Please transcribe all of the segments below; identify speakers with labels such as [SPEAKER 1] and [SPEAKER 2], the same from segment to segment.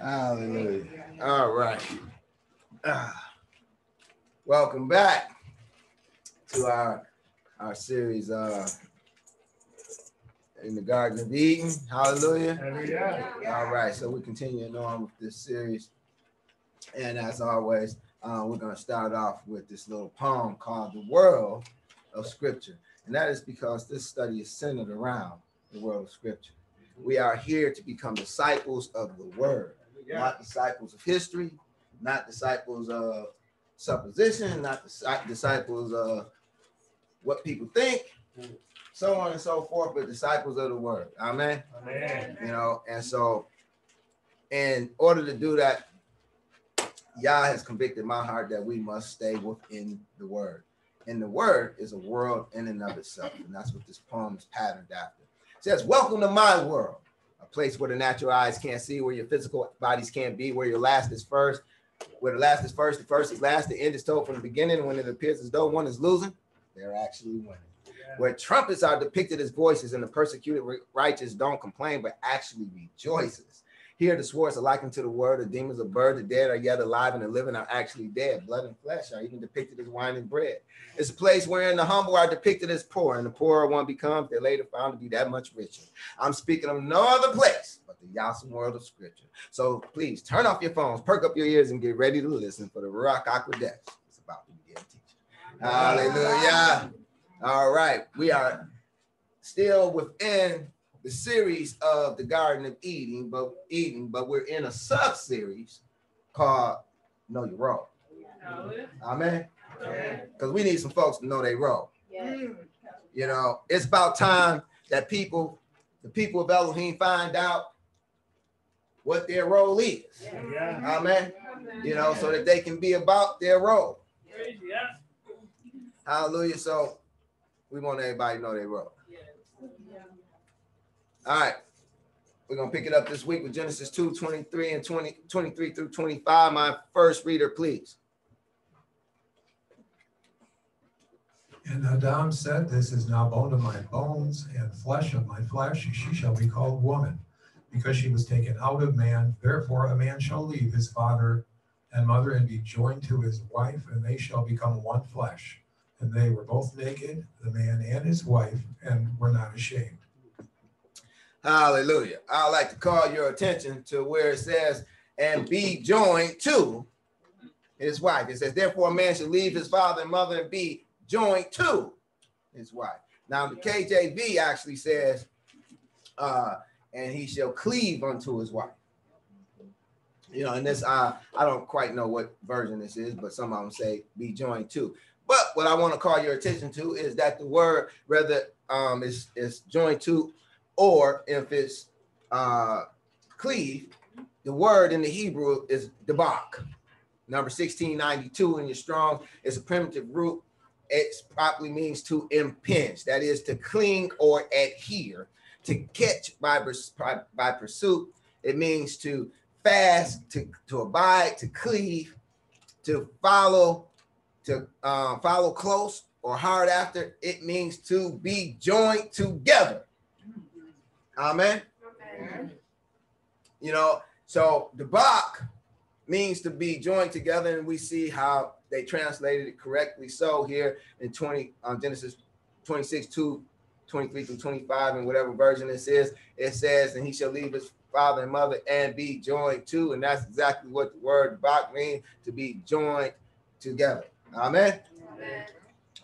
[SPEAKER 1] Hallelujah. All right. Ah. welcome back to our our series uh in the Garden of Eden. Hallelujah. All right, so we're continuing on with this series. And as always, uh, we're going to start off with this little poem called The World of Scripture. And that is because this study is centered around the world of Scripture. We are here to become disciples of the Word, not disciples of history, not disciples of supposition, not disciples of what people think, so on and so forth, but disciples of the word. Amen. Amen. You know, and so in order to do that, Yah has convicted my heart that we must stay within the word. And the word is a world in and of itself. And that's what this poem is patterned after. Says, Welcome to my world, a place where the natural eyes can't see, where your physical bodies can't be, where your last is first, where the last is first, the first is last, the end is told from the beginning. When it appears as though one is losing, they're actually winning where trumpets are depicted as voices and the persecuted righteous don't complain but actually rejoices. Here the swords are likened to the word, the demons are bird, the dead are yet alive, and the living are actually dead. Blood and flesh are even depicted as wine and bread. It's a place wherein the humble are depicted as poor, and the poorer one becomes, they're later found to be that much richer. I'm speaking of no other place but the Yawesome world of scripture. So please turn off your phones, perk up your ears, and get ready to listen for the Rock Aqueduct. It's about to begin teaching. Hallelujah. All right, we are still within the series of the Garden of Eden, but Eden, but we're in a sub-series called Know Your Role. Amen. Because we need some folks to know their role. You know, it's about time that people, the people of Elohim, find out what their role is. Yeah. Amen. You know, so that they can be about their role. Hallelujah. So we want everybody to know they wrote. All right. We're going to pick it up this week with Genesis 2 23 and 20, 23 through 25. My first reader, please.
[SPEAKER 2] And Adam said, This is now bone of my bones and flesh of my flesh. She shall be called woman, because she was taken out of man. Therefore, a man shall leave his father and mother and be joined to his wife, and they shall become one flesh and they were both naked, the man and his wife, and were not ashamed.
[SPEAKER 1] Hallelujah. I'd like to call your attention to where it says, and be joined to his wife. It says, therefore, a man should leave his father and mother and be joined to his wife. Now, the KJV actually says, uh, and he shall cleave unto his wife. You know, and this, uh, I don't quite know what version this is, but some of them say be joined to. But what I want to call your attention to is that the word whether um, is, is joined to or if it's uh, cleave, the word in the Hebrew is debak. Number 1692 in your strong is a primitive root. It properly means to impinge, that is to cling or adhere, to catch by, by, pursuit. It means to fast, to, to abide, to cleave, to follow, to uh, follow close or hard after, it means to be joined together. Amen. Amen. You know, so debak means to be joined together, and we see how they translated it correctly. So here in 20 um, Genesis 26, 2, 23 through 25, and whatever version this is, it says, and he shall leave his father and mother and be joined to, and that's exactly what the word Bach means to be joined together. Amen. Amen.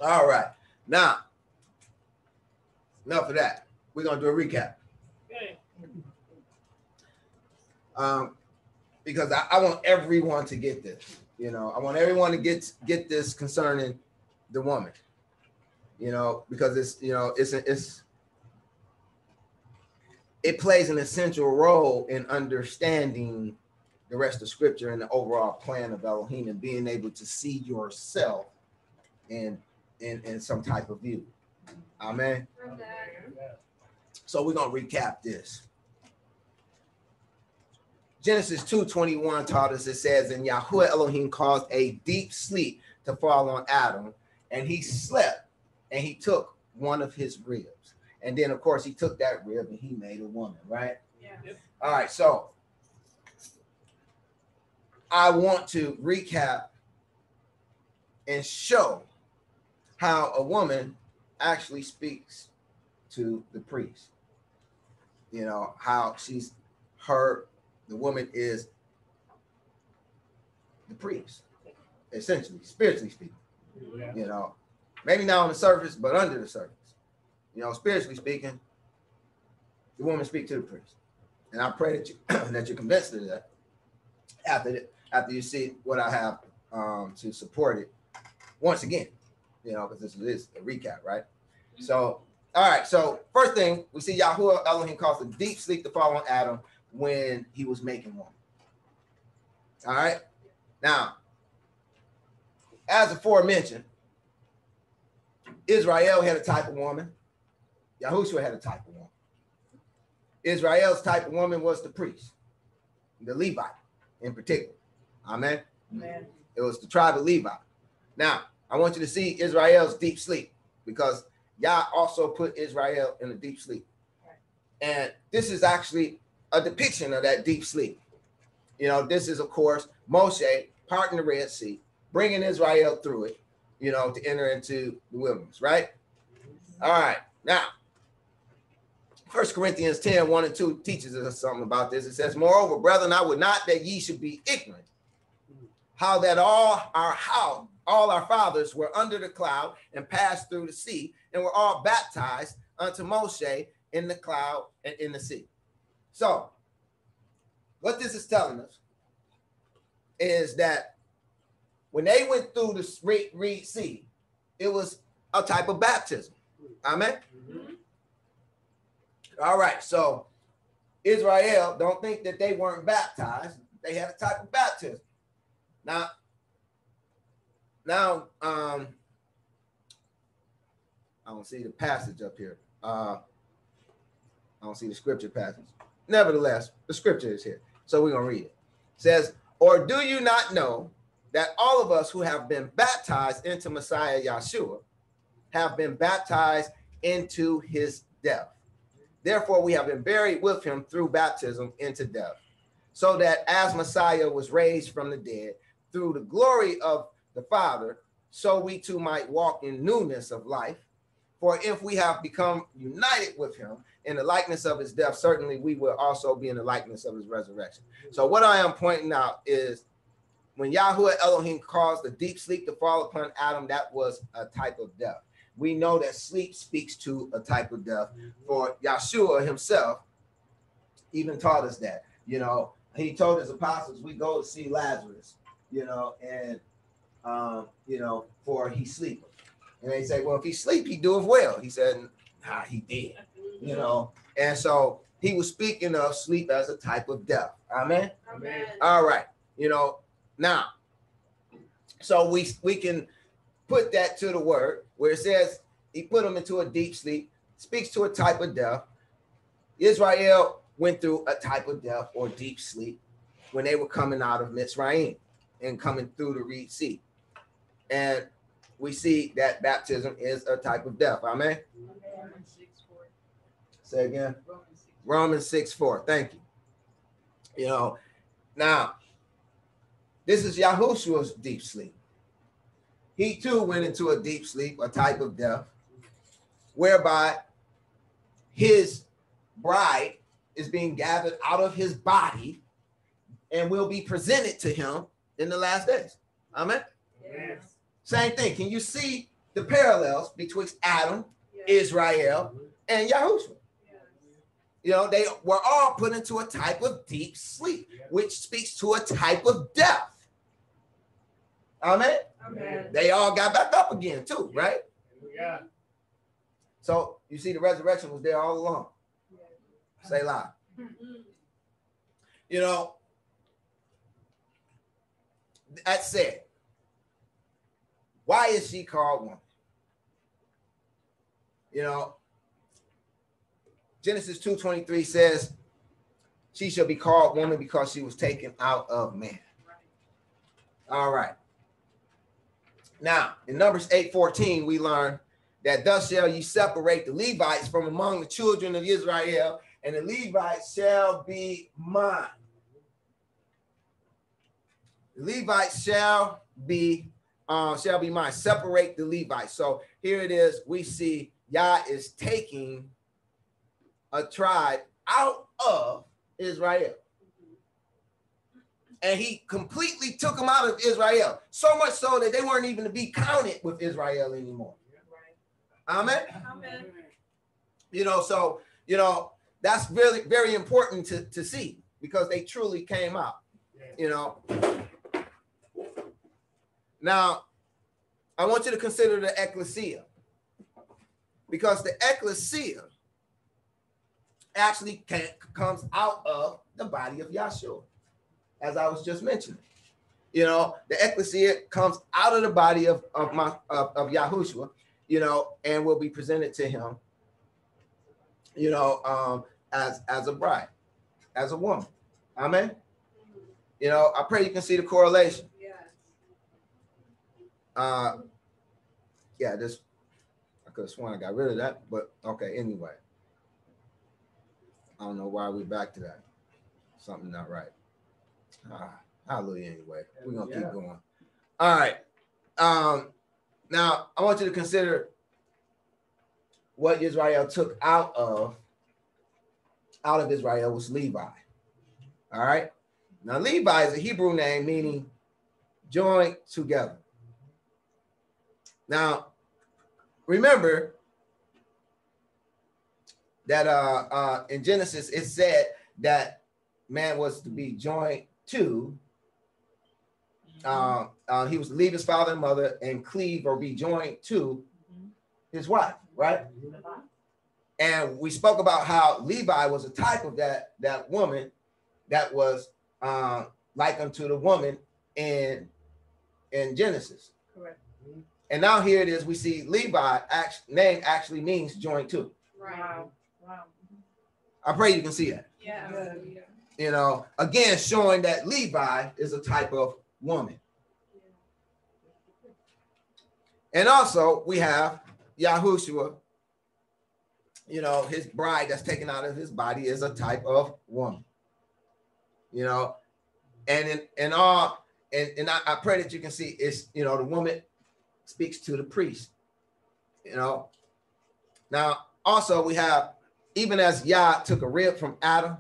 [SPEAKER 1] All right. Now, enough of that. We're gonna do a recap. Okay. Um, because I, I want everyone to get this. You know, I want everyone to get get this concerning the woman. You know, because it's you know it's it's it plays an essential role in understanding the rest of scripture and the overall plan of Elohim and being able to see yourself in in, in some type of view. Amen. So we're gonna recap this. Genesis 2:21 taught us it says, and Yahweh Elohim caused a deep sleep to fall on Adam, and he slept, and he took one of his ribs. And then, of course, he took that rib and he made a woman, right? Yeah. All right, so I want to recap and show how a woman actually speaks to the priest. You know, how she's her, the woman is the priest, essentially, spiritually speaking. Yeah. You know, maybe not on the surface, but under the surface. You know, spiritually speaking, the woman speak to the priest. And I pray that you that you're convinced of that after after you see what I have um, to support it once again, you know, because this is a recap, right? So, all right. So, first thing we see Yahuwah Elohim caused a deep sleep to fall on Adam when he was making one. All right. Now, as aforementioned, Israel had a type of woman. Yahushua had a type of woman. Israel's type of woman was the priest, the Levite in particular. Amen. Amen. It was the tribe of Levi. Now, I want you to see Israel's deep sleep because Yah also put Israel in a deep sleep. And this is actually a depiction of that deep sleep. You know, this is, of course, Moshe parting the Red Sea, bringing Israel through it, you know, to enter into the wilderness, right? All right. Now, First Corinthians 10, 1 and 2 teaches us something about this. It says, Moreover, brethren, I would not that ye should be ignorant how that all our how all our fathers were under the cloud and passed through the sea and were all baptized unto Moshe in the cloud and in the sea. So, what this is telling us is that when they went through the Red, Red Sea, it was a type of baptism. Amen. Mm-hmm. All right. So, Israel, don't think that they weren't baptized. They had a type of baptism. Now, now, um, I don't see the passage up here. Uh, I don't see the scripture passage. Nevertheless, the scripture is here. So we're going to read it. it. says, Or do you not know that all of us who have been baptized into Messiah Yeshua have been baptized into his death? Therefore, we have been buried with him through baptism into death, so that as Messiah was raised from the dead through the glory of the Father, so we too might walk in newness of life. For if we have become united with him in the likeness of his death, certainly we will also be in the likeness of his resurrection. So, what I am pointing out is when Yahweh Elohim caused the deep sleep to fall upon Adam, that was a type of death. We know that sleep speaks to a type of death. For Yeshua himself even taught us that. You know, he told his apostles, We go to see Lazarus, you know, and um, you know, for he sleep. And they say, well, if he sleep, he doeth well. He said, nah, he did, you mm-hmm. know. And so he was speaking of sleep as a type of death. Amen. Amen. All right. You know, now, so we we can put that to the word where it says he put him into a deep sleep, speaks to a type of death. Israel went through a type of death or deep sleep when they were coming out of Mitzrayim and coming through the Red Sea. And we see that baptism is a type of death. Amen. Say again. Romans 6 4. Thank you. You know, now this is Yahushua's deep sleep. He too went into a deep sleep, a type of death, whereby his bride is being gathered out of his body and will be presented to him in the last days. Amen. Yes. Same thing. Can you see the parallels betwixt Adam, Israel, and Yahushua? You know, they were all put into a type of deep sleep, which speaks to a type of death. Amen. Amen. They all got back up again, too, right? Yeah. So you see, the resurrection was there all along. Say lie. Mm-hmm. You know, that said, why is she called woman? You know, Genesis 2:23 says, She shall be called woman because she was taken out of man. All right. Now, in Numbers 8:14, we learn that thus shall you separate the Levites from among the children of Israel, and the Levites shall be mine. The Levites shall be uh, shall be mine. Separate the Levites. So here it is. We see Yah is taking a tribe out of Israel. And he completely took them out of Israel. So much so that they weren't even to be counted with Israel anymore. Amen. Amen. You know, so you know, that's really very important to, to see because they truly came out. You know. Now, I want you to consider the ecclesia because the ecclesia actually can, comes out of the body of Yahshua, as I was just mentioning. You know, the ecclesia comes out of the body of, of my of, of Yahushua, you know, and will be presented to him, you know, um, as as a bride, as a woman. Amen. You know, I pray you can see the correlation. Uh yeah, this I could have sworn I got rid of that, but okay, anyway. I don't know why we're back to that. Something not right. Ah, hallelujah anyway. We're gonna yeah. keep going. All right. Um now I want you to consider what Israel took out of out of Israel was Levi. All right. Now, Levi is a Hebrew name meaning joined together. Now, remember that uh, uh, in Genesis it said that man was to be joined to. Uh, uh, he was to leave his father and mother and cleave or be joined to his wife, right? And we spoke about how Levi was a type of that that woman that was uh, like unto the woman in in Genesis. Correct. And now here it is. We see Levi act, name actually means joint to. Right. Wow. Wow. I pray you can see that. Yeah. You know, again, showing that Levi is a type of woman. And also we have Yahushua you know, his bride that's taken out of his body is a type of woman. You know, and in, in all, and, and I, I pray that you can see it's, you know, the woman speaks to the priest. You know, now also we have, even as Yah took a rib from Adam,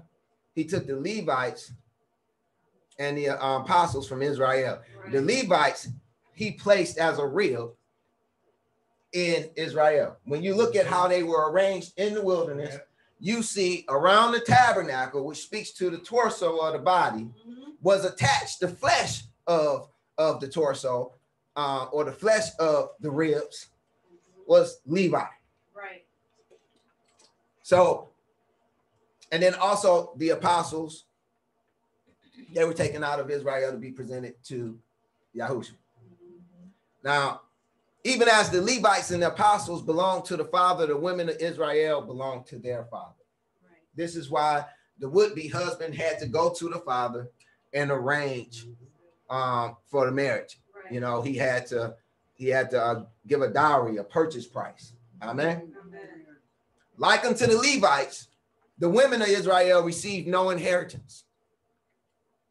[SPEAKER 1] he took the Levites and the uh, apostles from Israel. Right. The Levites he placed as a rib in Israel. When you look at how they were arranged in the wilderness, you see around the tabernacle, which speaks to the torso of the body, mm-hmm. was attached the flesh of, of the torso uh, or the flesh of the ribs was Levi. Right. So, and then also the apostles, they were taken out of Israel to be presented to Yahushua. Now, even as the Levites and the apostles belong to the father, the women of Israel belong to their father. Right. This is why the would-be husband had to go to the father and arrange um, for the marriage. Right. You know, he had to he had to uh, give a dowry, a purchase price. Amen. Amen. Like unto the Levites, the women of Israel received no inheritance.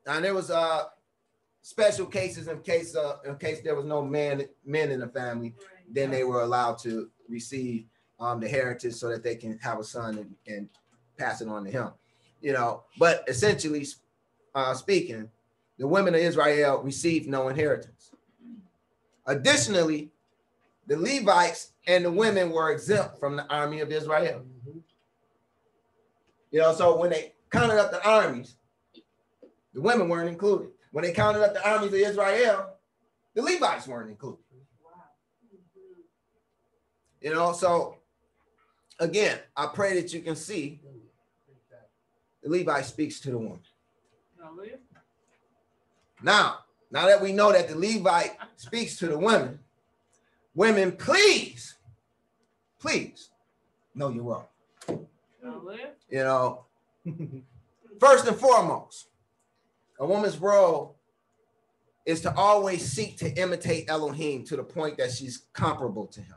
[SPEAKER 1] And there was uh special cases in case uh, in case there was no man men in the family, then they were allowed to receive um, the heritage so that they can have a son and, and pass it on to him. You know, but essentially uh, speaking, the women of Israel received no inheritance. Additionally, the Levites and the women were exempt from the army of Israel. You know, so when they counted up the armies, the women weren't included. When they counted up the armies of Israel, the Levites weren't included. You know, so again, I pray that you can see the Levi speaks to the woman. Now, now that we know that the Levite speaks to the women, women, please, please know you're wrong. You know, first and foremost, a woman's role is to always seek to imitate Elohim to the point that she's comparable to him.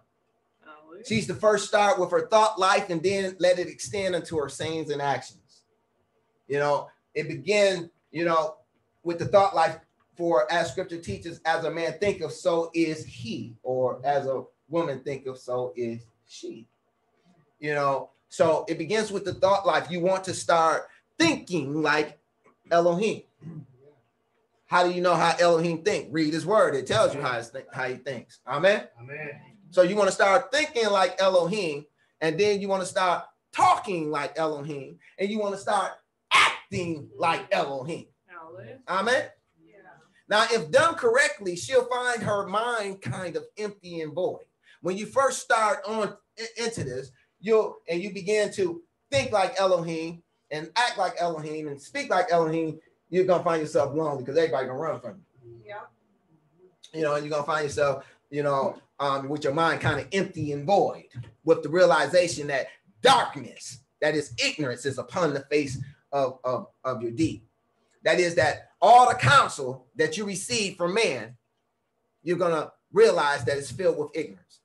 [SPEAKER 1] She's to first start with her thought life and then let it extend into her sayings and actions. You know, it began, you know, with the thought life For as scripture teaches, as a man thinketh, so is he, or as a woman thinketh, so is she. You know, so it begins with the thought life. You want to start thinking like Elohim. How do you know how Elohim think? Read his word. It tells you how, th- how he thinks. Amen. Amen. So you want to start thinking like Elohim, and then you want to start talking like Elohim, and you want to start acting like Elohim. Amen. Now, if done correctly, she'll find her mind kind of empty and void. When you first start on into this, you'll and you begin to think like Elohim and act like Elohim and speak like Elohim, you're gonna find yourself lonely because everybody gonna run from you. Yeah. You know, and you're gonna find yourself, you know, um, with your mind kind of empty and void, with the realization that darkness, that is ignorance, is upon the face of, of, of your deed. That is that all the counsel that you receive from man, you're gonna realize that it's filled with ignorance.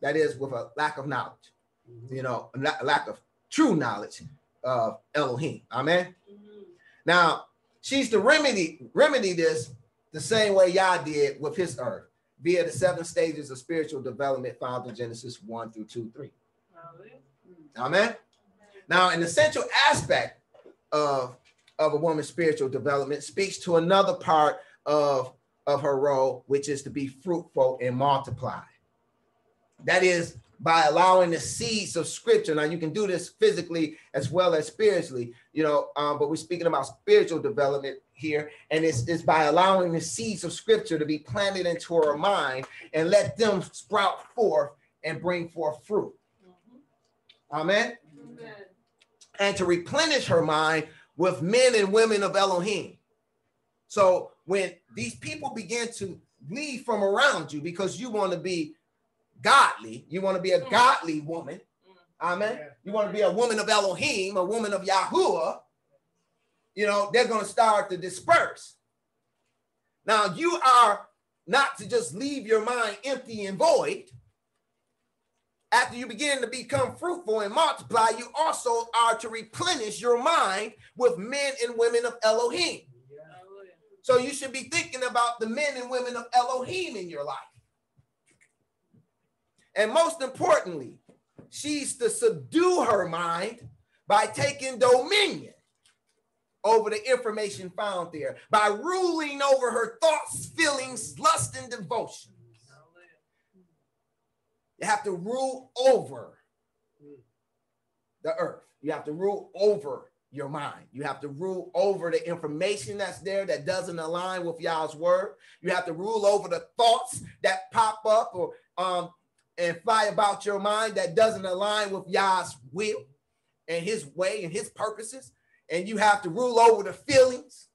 [SPEAKER 1] That is with a lack of knowledge, mm-hmm. you know, a lack of true knowledge of Elohim. Amen. Mm-hmm. Now, she's to remedy remedy this the same way Yah did with his earth via the seven stages of spiritual development found in Genesis 1 through 2, 3. Amen. Now, an essential aspect of, of a woman's spiritual development speaks to another part of, of her role, which is to be fruitful and multiply. That is by allowing the seeds of scripture. Now you can do this physically as well as spiritually, you know, um, but we're speaking about spiritual development here, and it's, it's by allowing the seeds of scripture to be planted into her mind and let them sprout forth and bring forth fruit. Mm-hmm. Amen? Amen. And to replenish her mind with men and women of Elohim. So when these people begin to leave from around you because you want to be godly, you want to be a mm. godly woman. Mm. Amen. You want to be a woman of Elohim, a woman of Yahuwah. You know, they're going to start to disperse. Now, you are not to just leave your mind empty and void. After you begin to become fruitful and multiply, you also are to replenish your mind with men and women of Elohim. So you should be thinking about the men and women of Elohim in your life. And most importantly, she's to subdue her mind by taking dominion over the information found there, by ruling over her thoughts, feelings, lust, and devotions. You have to rule over the earth. You have to rule over your mind. You have to rule over the information that's there that doesn't align with Yah's word. You have to rule over the thoughts that pop up or um, and fly about your mind that doesn't align with Yah's will and his way and his purposes. And you have to rule over the feelings,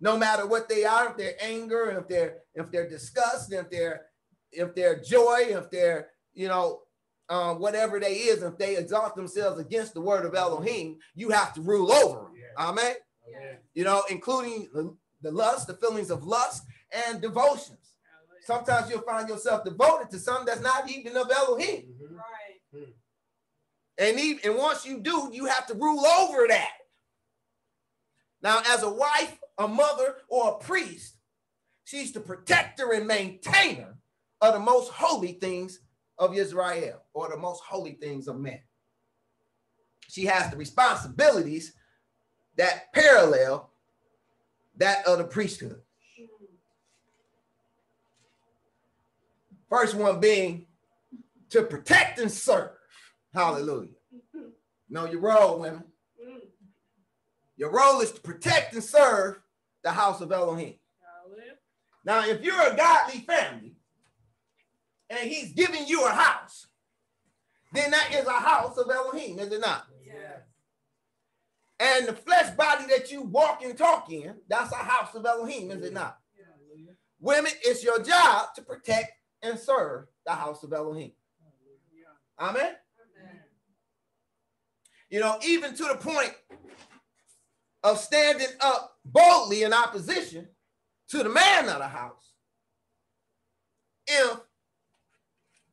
[SPEAKER 1] no matter what they are, if they're anger, if they're if they're disgust, if they're if they're joy, if they're, you know, um, whatever they is, if they exalt themselves against the word of Elohim, you have to rule over them. Yeah. Amen. Yeah. You know, including the, the lust, the feelings of lust and devotions sometimes you'll find yourself devoted to something that's not even of Elohim. Mm-hmm. Right. Hmm. And, even, and once you do, you have to rule over that. Now, as a wife, a mother, or a priest, she's the protector and maintainer of the most holy things of Israel, or the most holy things of men. She has the responsibilities that parallel that of the priesthood. First one being to protect and serve. Hallelujah. Know your role, women. Your role is to protect and serve the house of Elohim. Now, if you're a godly family and he's giving you a house, then that is a house of Elohim, is it not? Yeah. And the flesh body that you walk and talk in, that's a house of Elohim, is it not? Yeah. Women, it's your job to protect and serve the house of Elohim. Amen. Amen. You know, even to the point of standing up boldly in opposition to the man of the house if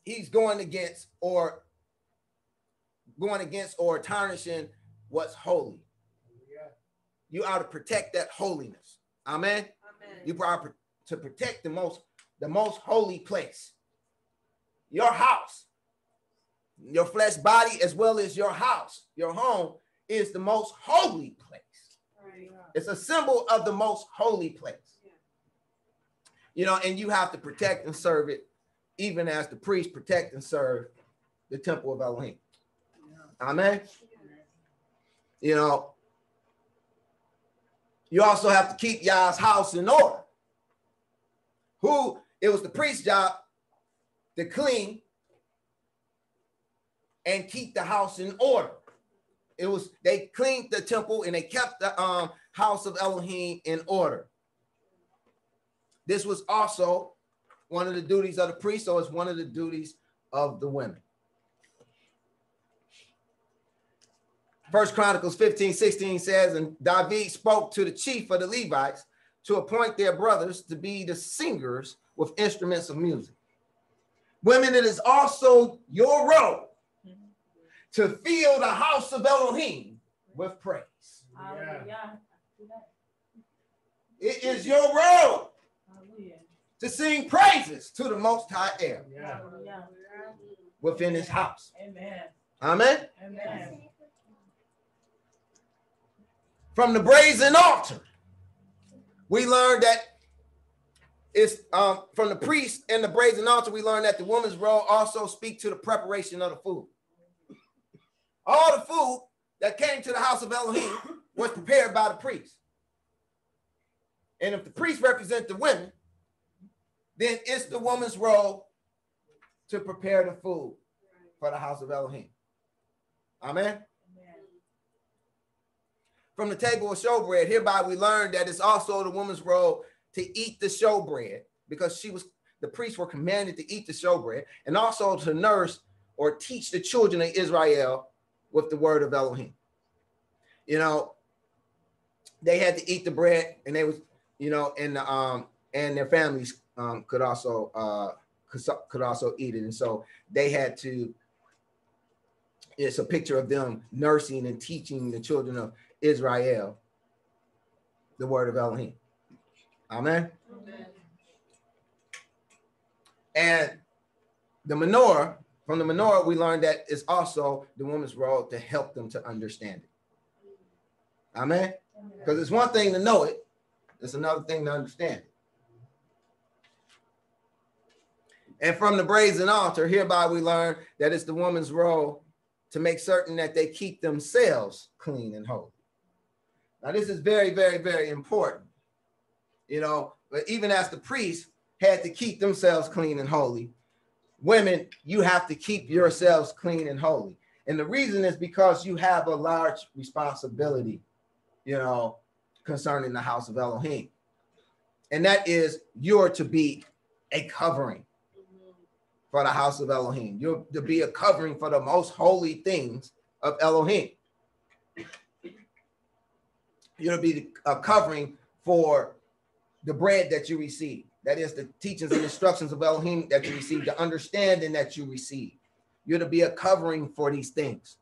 [SPEAKER 1] he's going against or going against or tarnishing what's holy. You ought to protect that holiness. Amen. You are to protect the most the most holy place. Your house, your flesh body, as well as your house, your home, is the most holy place. It's a symbol of the most holy place. You know, and you have to protect and serve it, even as the priests protect and serve the temple of Elohim. Amen. You know, you also have to keep Yah's house in order. Who it was the priest's job to clean and keep the house in order. It was they cleaned the temple and they kept the um, house of Elohim in order. This was also one of the duties of the priest, or it's one of the duties of the women. First Chronicles 15, 16 says, and David spoke to the chief of the Levites to appoint their brothers to be the singers with instruments of music. Women, it is also your role to fill the house of Elohim with praise. Yeah. It is your role to sing praises to the Most High Air within His house. Amen. Amen. Amen. From the brazen altar, we learned that it's um, from the priest and the brazen altar. We learned that the woman's role also speak to the preparation of the food. All the food that came to the house of Elohim was prepared by the priest. And if the priest represent the women, then it's the woman's role to prepare the food for the house of Elohim. Amen. Amen. From the table of showbread, hereby we learn that it's also the woman's role to eat the showbread because she was the priests were commanded to eat the showbread and also to nurse or teach the children of Israel with the word of Elohim. You know, they had to eat the bread and they was, you know, and the, um and their families um could also uh could, could also eat it. And so they had to it's a picture of them nursing and teaching the children of Israel the word of Elohim. Amen. Amen. And the menorah from the menorah, we learned that it's also the woman's role to help them to understand it. Amen. Because it's one thing to know it, it's another thing to understand it. And from the brazen altar, hereby we learn that it's the woman's role to make certain that they keep themselves clean and holy. Now, this is very, very, very important. You know, but even as the priests had to keep themselves clean and holy, women, you have to keep yourselves clean and holy. And the reason is because you have a large responsibility, you know, concerning the house of Elohim. And that is you're to be a covering for the house of Elohim. You're to be a covering for the most holy things of Elohim. You're to be a covering for the bread that you receive. That is the teachings and instructions of Elohim that you receive, the understanding that you receive. You're to be a covering for these things,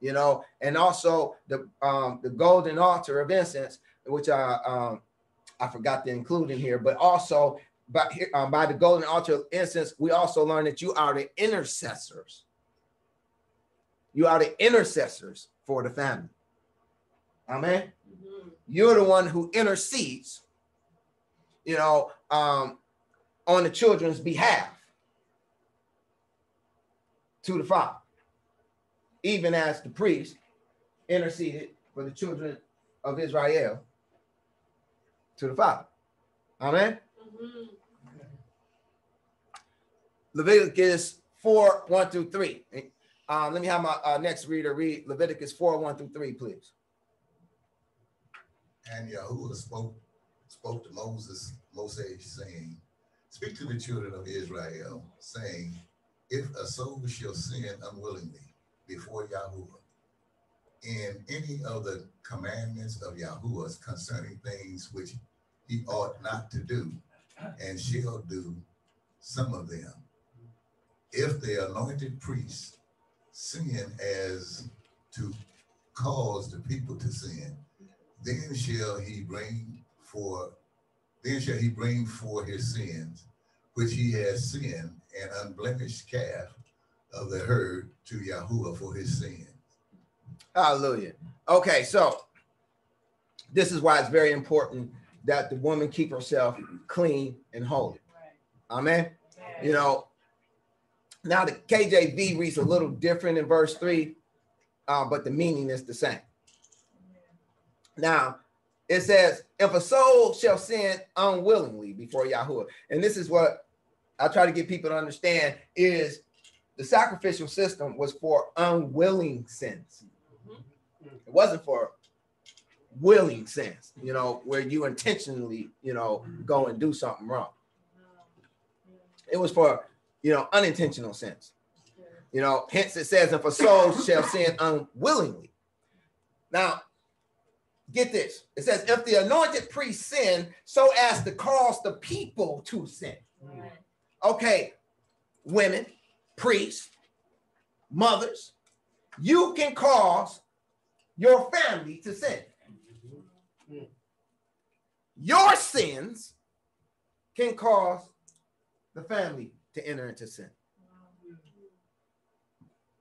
[SPEAKER 1] you know, and also the um, the golden altar of incense, which I um, I forgot to include in here, but also by, um, by the golden altar of incense, we also learn that you are the intercessors. You are the intercessors for the family. Amen. Mm-hmm. You're the one who intercedes you know, um, on the children's behalf to the Father, even as the priest interceded for the children of Israel to the Father. Amen. Mm-hmm. Leviticus 4 1 through 3. Um, let me have my uh, next reader read Leviticus 4 1 through 3, please.
[SPEAKER 3] And Yahuwah spoke spoke to Moses, Moses saying, Speak to the children of Israel, saying, If a soul shall sin unwillingly before Yahuwah, in any of the commandments of Yahuwah concerning things which he ought not to do, and shall do some of them. If the anointed priest sin as to cause the people to sin, then shall he bring for Then shall he bring for his sins, which he has sinned, an unblemished calf of the herd to Yahuwah for his sins.
[SPEAKER 1] Hallelujah. Okay, so this is why it's very important that the woman keep herself clean and holy. Amen. You know, now the KJV reads a little different in verse three, uh, but the meaning is the same. Now, it says, if a soul shall sin unwillingly before Yahuwah, and this is what I try to get people to understand is the sacrificial system was for unwilling sins. It wasn't for willing sense, you know, where you intentionally, you know, go and do something wrong. It was for, you know, unintentional sense. You know, hence it says, if a soul shall sin unwillingly. Now, get this. It says, if the anointed priest sin so as to cause the people to sin. Okay, women, priests, mothers, you can cause your family to sin. Your sins can cause the family to enter into sin.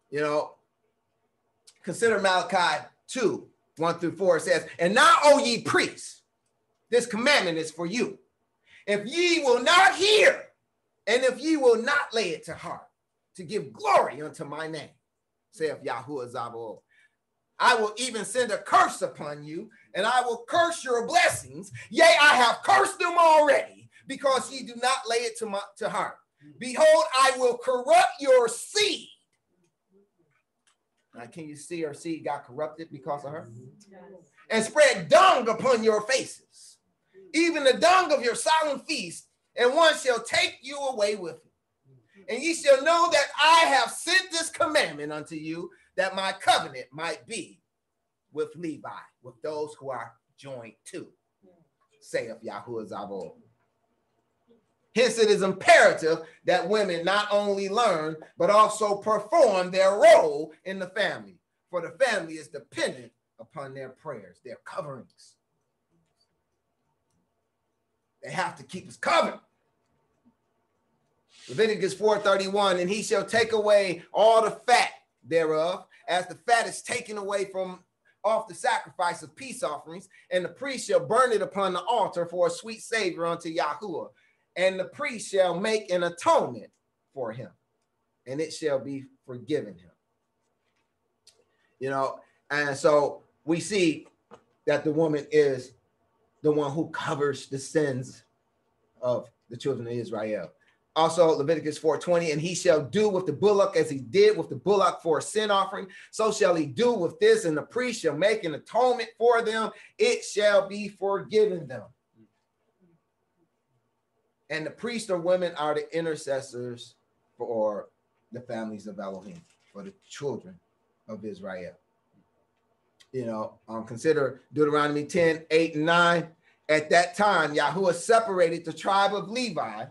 [SPEAKER 1] You know, consider Malachi 2 1 through 4 says, And now, O ye priests, this commandment is for you. If ye will not hear, and if ye will not lay it to heart, to give glory unto my name, saith Yahuwah Zabaoth. I will even send a curse upon you, and I will curse your blessings. Yea, I have cursed them already, because ye do not lay it to, my, to heart. Behold, I will corrupt your seed. Now, can you see her seed got corrupted because of her? And spread dung upon your faces, even the dung of your solemn feast, and one shall take you away with it. And ye shall know that I have sent this commandment unto you, that my covenant might be with Levi, with those who are joined to, saith Yahuwah Zabaoth. Hence, it is imperative that women not only learn, but also perform their role in the family, for the family is dependent upon their prayers, their coverings. They have to keep us covered. Leviticus 4:31, and he shall take away all the fat thereof, as the fat is taken away from off the sacrifice of peace offerings, and the priest shall burn it upon the altar for a sweet savor unto Yahuwah. And the priest shall make an atonement for him, and it shall be forgiven him. You know, and so we see that the woman is the one who covers the sins of the children of Israel. Also, Leviticus 4:20, and he shall do with the bullock as he did with the bullock for a sin offering, so shall he do with this, and the priest shall make an atonement for them, it shall be forgiven them. And the priests or women are the intercessors for the families of Elohim, for the children of Israel. You know, um, consider Deuteronomy 10, 8, and 9. At that time, Yahuwah separated the tribe of Levi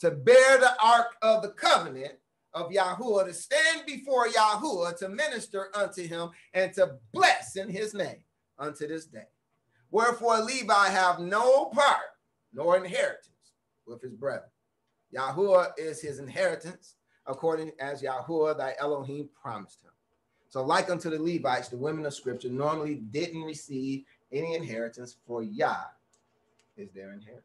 [SPEAKER 1] to bear the ark of the covenant of Yahuwah, to stand before Yahuwah, to minister unto him, and to bless in his name unto this day. Wherefore Levi have no part nor inheritance with his brethren. Yahuwah is his inheritance, according as Yahuwah thy Elohim promised him. So, like unto the Levites, the women of scripture normally didn't receive any inheritance, for Yah is their inheritance.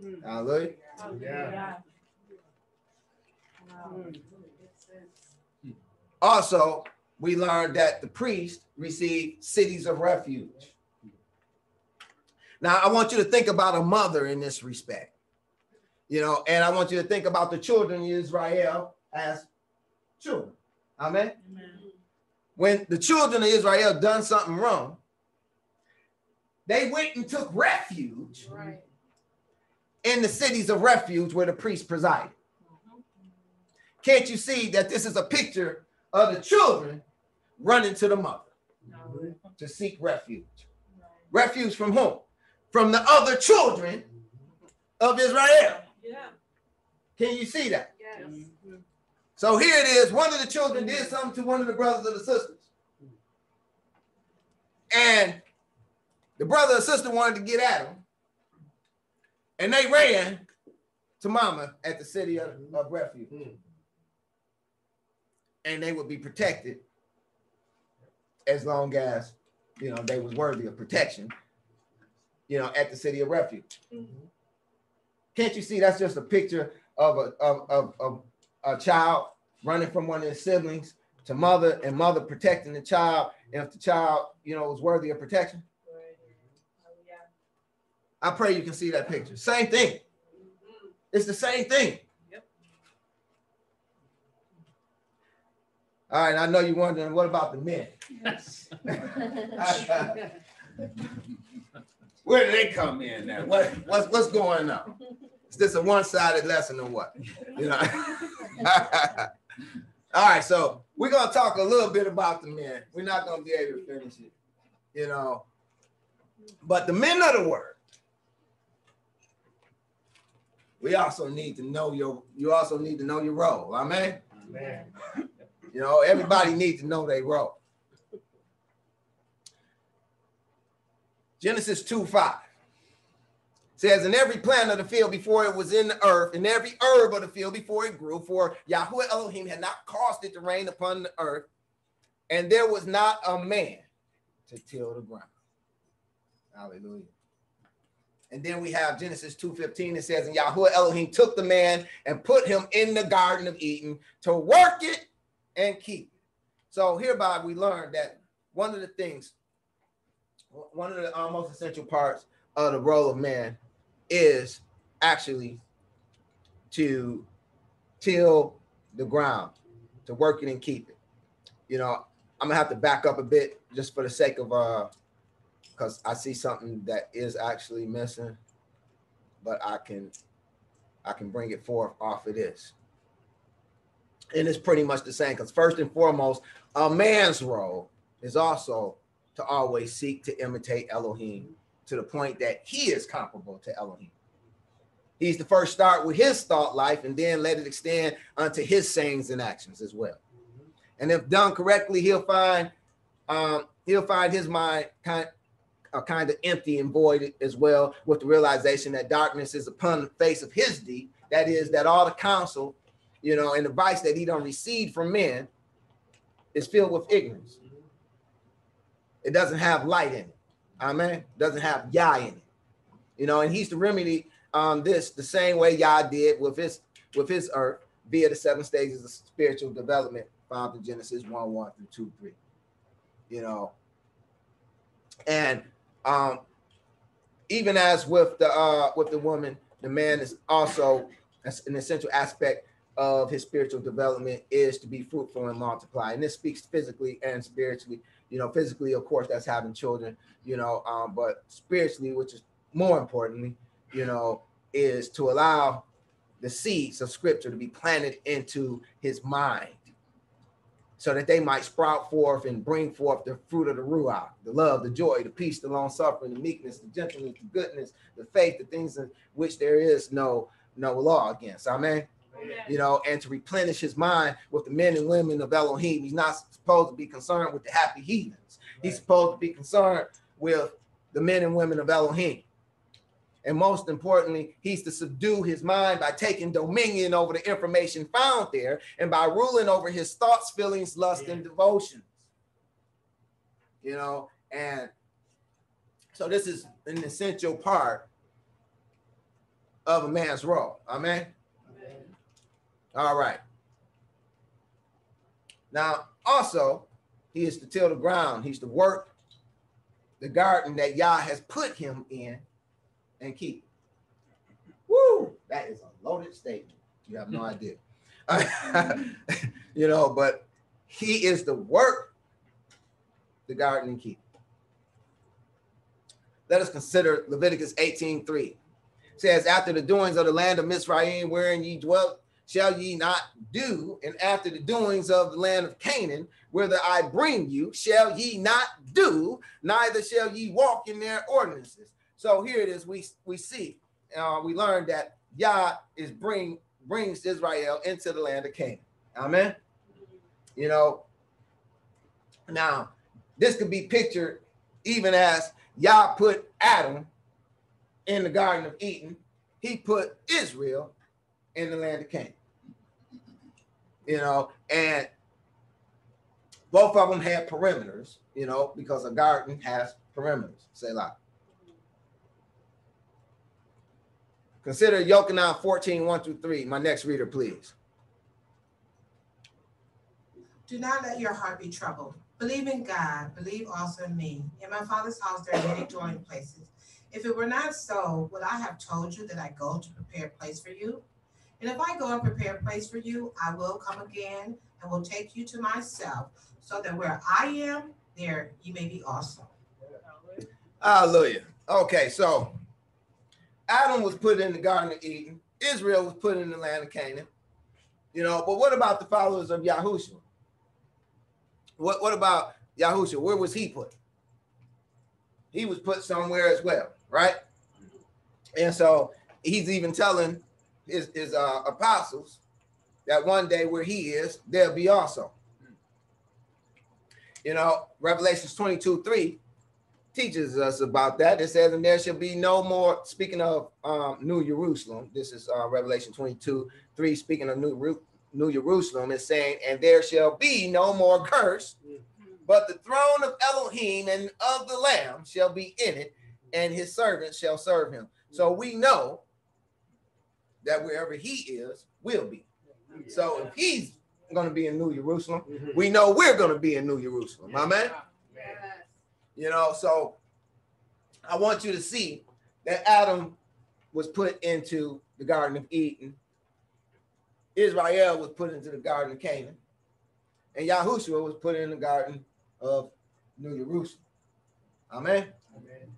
[SPEAKER 1] Hmm. Hallelujah. Yeah. Hmm. Also, we learned that the priest received cities of refuge. Now, I want you to think about a mother in this respect, you know, and I want you to think about the children of Israel as children. Amen. Amen. When the children of Israel done something wrong, they went and took refuge right in the cities of refuge where the priests presided. Can't you see that this is a picture of the children running to the mother to seek refuge? Refuge from whom? From the other children of Israel. Yeah. Can you see that? Yes. So here it is. One of the children did something to one of the brothers or the sisters. And the brother or sister wanted to get at him. And they ran to mama at the city of, of refuge.
[SPEAKER 4] Mm.
[SPEAKER 1] And they would be protected as long as you know they was worthy of protection, you know, at the city of refuge. Can't you see that's just a picture of a of, of, of a child running from one of his siblings to mother and mother protecting the child, and if the child, you know, was worthy of protection? I pray you can see that picture. Same thing. It's the same thing.
[SPEAKER 5] Yep.
[SPEAKER 1] All right, I know you're wondering what about the men?
[SPEAKER 5] Yes.
[SPEAKER 1] Where do they come in now? What, what's what's going on? Is this a one-sided lesson or what? You know. All right, so we're gonna talk a little bit about the men. We're not gonna be able to finish it, you know. But the men of the word, we also need to know your. You also need to know your role. Amen.
[SPEAKER 4] Man.
[SPEAKER 1] You know, everybody needs to know their role. Genesis 2 5 says, In every plant of the field before it was in the earth, and every herb of the field before it grew, for Yahweh Elohim had not caused it to rain upon the earth, and there was not a man to till the ground. Hallelujah. And then we have Genesis 2:15. It says, And Yahweh Elohim took the man and put him in the garden of Eden to work it and keep it. So hereby we learn that one of the things, one of the uh, most essential parts of the role of man is actually to till the ground, to work it and keep it. You know, I'm gonna have to back up a bit just for the sake of uh because I see something that is actually missing, but I can I can bring it forth off of this. And it's pretty much the same because first and foremost, a man's role is also to always seek to imitate Elohim to the point that he is comparable to Elohim. He's the first start with his thought life and then let it extend unto his sayings and actions as well. And if done correctly, he'll find um, he'll find his mind kind uh, kind of empty and void as well, with the realization that darkness is upon the face of his deed. That is, that all the counsel, you know, and advice that he don't receive from men is filled with ignorance. It doesn't have light in it. Amen. Doesn't have Yah in it. You know, and he's to remedy um this the same way Yah did with his with his earth via the seven stages of spiritual development found in Genesis 1 1 through 2 3. You know, and um even as with the uh with the woman, the man is also an essential aspect of his spiritual development is to be fruitful and multiply. And this speaks physically and spiritually. You know, physically, of course, that's having children, you know, um, but spiritually, which is more importantly, you know, is to allow the seeds of scripture to be planted into his mind so that they might sprout forth and bring forth the fruit of the ruach, the love, the joy, the peace, the long suffering, the meekness, the gentleness, the goodness, the faith, the things in which there is no no law against. Amen. You know, and to replenish his mind with the men and women of Elohim. He's not supposed to be concerned with the happy heathens. He's supposed to be concerned with the men and women of Elohim. And most importantly, he's to subdue his mind by taking dominion over the information found there and by ruling over his thoughts, feelings, lust, and devotions. You know, and so this is an essential part of a man's role. Amen. All right. Now, also, he is to till the ground. He's to work the garden that Yah has put him in and keep. Woo! That is a loaded statement. You have no idea. you know, but he is the work the garden and keep. Let us consider Leviticus 18 3. It says, After the doings of the land of Mizraim, wherein ye dwelt, shall ye not do, and after the doings of the land of Canaan, whither I bring you, shall ye not do, neither shall ye walk in their ordinances. So here it is. We we see, uh, we learn that Yah is bring brings Israel into the land of Canaan. Amen. You know, now this could be pictured even as Yah put Adam in the Garden of Eden he put Israel in the land of Canaan. You know, and both of them had perimeters, you know, because a garden has perimeters. Say a Consider Yochanan 14, 1 through 3. My next reader, please.
[SPEAKER 4] Do not let your heart be troubled. Believe in God, believe also in me. In my Father's house there are many dwelling places. If it were not so, would I have told you that I go to prepare a place for you? And if I go and prepare a place for you, I will come again and will take you to myself, so that where I am, there you may be also.
[SPEAKER 1] Hallelujah. Okay, so Adam was put in the Garden of Eden. Israel was put in the land of Canaan. You know, but what about the followers of Yahushua? What, what about Yahushua? Where was he put? He was put somewhere as well, right? And so he's even telling his, his uh, apostles that one day where he is, there'll be also. You know, Revelations 22 3 teaches us about that. It says, and there shall be no more, speaking of um, New Jerusalem, this is uh, Revelation 22 3, speaking of New, New Jerusalem, is saying, and there shall be no more curse, but the throne of Elohim and of the Lamb shall be in it, and his servants shall serve him. So we know that wherever he is, will be. So if he's going to be in New Jerusalem, we know we're going to be in New Jerusalem. Amen. man. You know, so I want you to see that Adam was put into the Garden of Eden. Israel was put into the Garden of Canaan. And Yahushua was put in the Garden of New Jerusalem. Amen. Amen.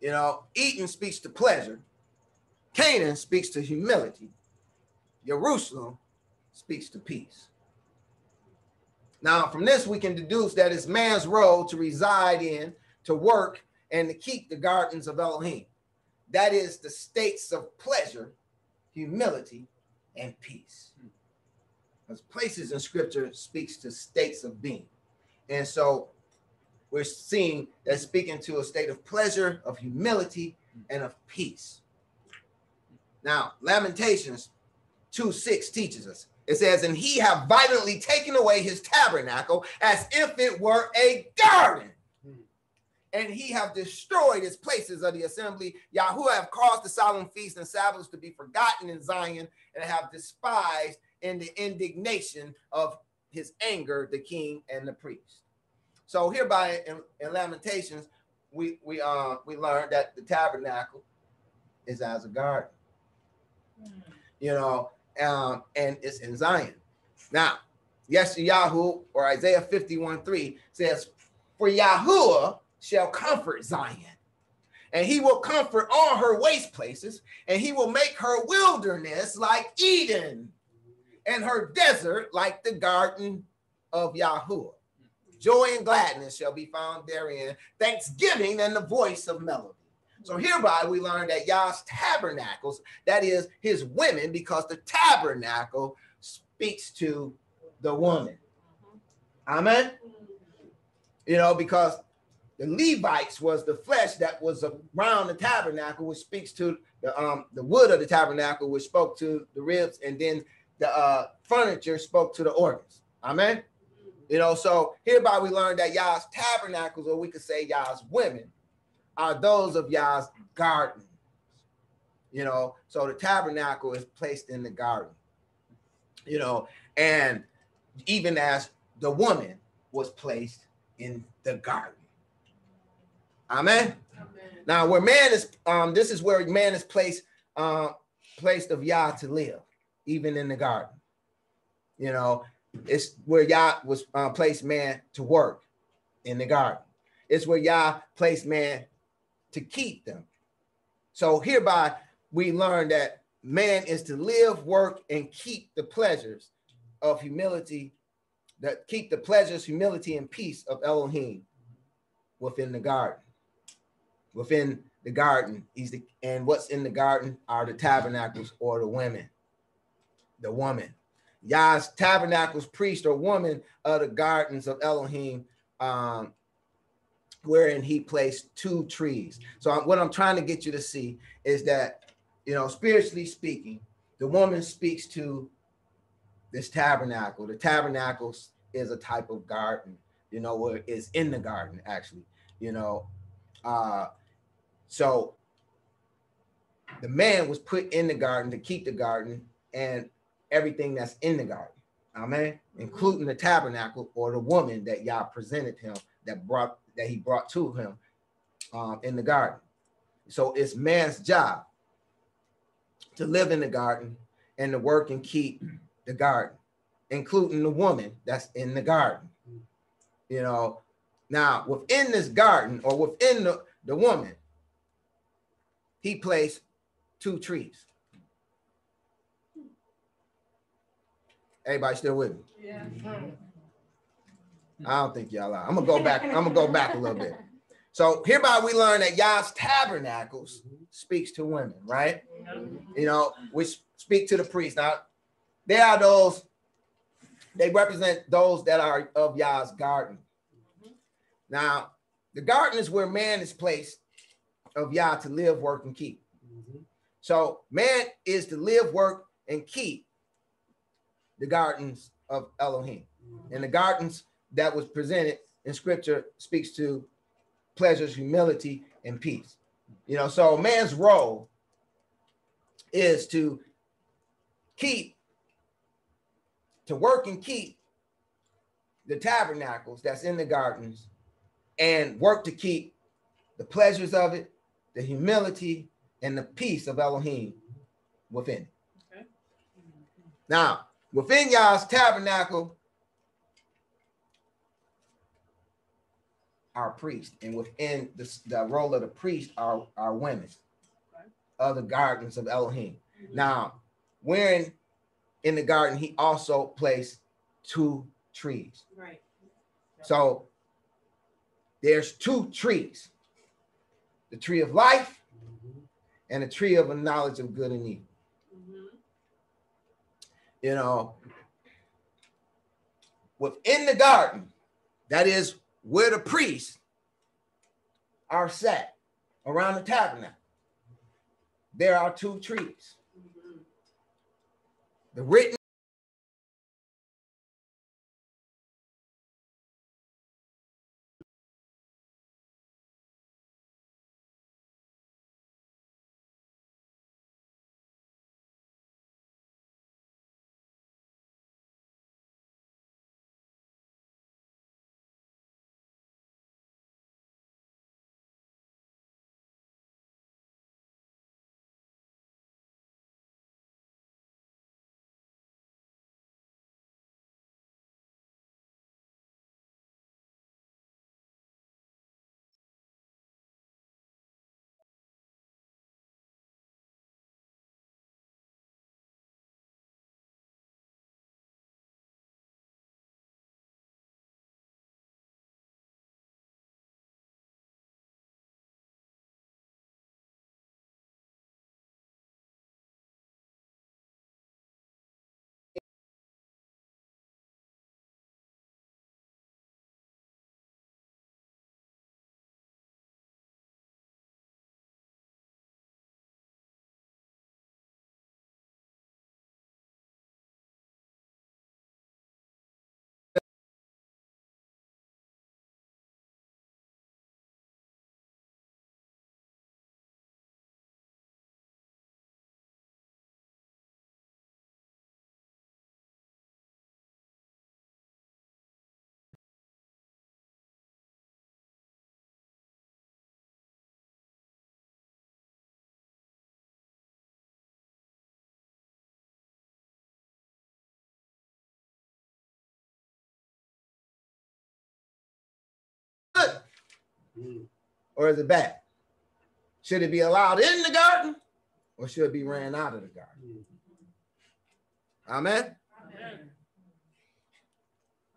[SPEAKER 1] You know, Eden speaks to pleasure. Canaan speaks to humility. Jerusalem speaks to peace. Now, from this, we can deduce that it's man's role to reside in, to work, and to keep the gardens of Elohim. That is the states of pleasure, humility, and peace. As places in scripture speaks to states of being. And so we're seeing that speaking to a state of pleasure, of humility, and of peace. Now, Lamentations 2 6 teaches us it says, and he have violently taken away his tabernacle as if it were a garden. And he have destroyed his places of the assembly. Yahweh have caused the solemn feasts and Sabbaths to be forgotten in Zion and have despised in the indignation of his anger the king and the priest. So hereby in, in Lamentations, we we uh we learned that the tabernacle is as a garden. Mm. You know, um, and it's in Zion. Now, yes, Yahoo or Isaiah 51 3 says, For Yahuwah shall comfort Zion, and he will comfort all her waste places, and he will make her wilderness like Eden, and her desert like the garden of Yahuwah. Joy and gladness shall be found therein, thanksgiving and the voice of melody. So hereby we learn that Yah's tabernacles, that is his women, because the tabernacle speaks to the woman. Amen. You know, because the Levites was the flesh that was around the tabernacle, which speaks to the um the wood of the tabernacle, which spoke to the ribs, and then the uh, furniture spoke to the organs. Amen. You know, so hereby we learn that Yah's tabernacles, or we could say Yah's women, are those of Yah's garden. You know, so the tabernacle is placed in the garden. You know, and even as the woman was placed in the garden. Amen. Amen. Now, where man is, um, this is where man is placed, uh, placed of Yah to live, even in the garden. You know, it's where Yah was uh, placed man to work in the garden. It's where Yah placed man to keep them. So hereby we learn that man is to live, work, and keep the pleasures of humility, that keep the pleasures, humility, and peace of Elohim within the garden. Within the garden, he's the and what's in the garden are the tabernacles or the women, the woman. Yah's tabernacles, priest or woman of the gardens of Elohim um, wherein he placed two trees. So I'm- what I'm trying to get you to see is that, you know, spiritually speaking, the woman speaks to this tabernacle. The tabernacle is a type of garden, you know, it's in the garden actually, you know. Uh so the man was put in the garden to keep the garden and everything that's in the garden. Amen. Including the tabernacle or the woman that Yah presented him that brought that he brought to him um, in the garden. So it's man's job to live in the garden and to work and keep the garden, including the woman that's in the garden. You know, now within this garden or within the, the woman, he placed two trees. Everybody still with me?
[SPEAKER 5] Yeah.
[SPEAKER 1] I don't think y'all are. I'm gonna go back. I'm gonna go back a little bit. So hereby we learn that Yah's tabernacles speaks to women, right? You know, which speak to the priests. Now, they are those, they represent those that are of Yah's garden. Now, the garden is where man is placed of Yah to live, work, and keep. So man is to live, work, and keep the gardens of Elohim. And the gardens that was presented in scripture speaks to pleasures, humility, and peace. You know, so man's role is to keep, to work and keep the tabernacles that's in the gardens and work to keep the pleasures of it, the humility, and the peace of Elohim within. it.
[SPEAKER 5] Okay.
[SPEAKER 1] Now, within Yah's tabernacle are priests, and within the, the role of the priest are, are women of the gardens of Elohim. Now, wherein in the garden, he also placed two trees.
[SPEAKER 5] Right.
[SPEAKER 1] So there's two trees the tree of life and the tree of a knowledge of good and evil.
[SPEAKER 5] Mhm.
[SPEAKER 1] You know, within the garden, that is where the priests are sat around the tabernacle. There are two trees. The written Mm. or is it bad? Should it be allowed in the garden or should it be ran out of the garden? Mm. Amen.
[SPEAKER 5] Amen.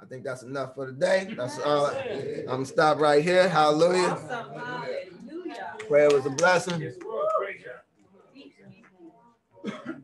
[SPEAKER 1] I think that's enough for today. That's all. I'm gonna stop right here. Hallelujah.
[SPEAKER 5] Awesome. Hallelujah.
[SPEAKER 1] Prayer was a blessing.
[SPEAKER 6] Yes, Lord, praise you.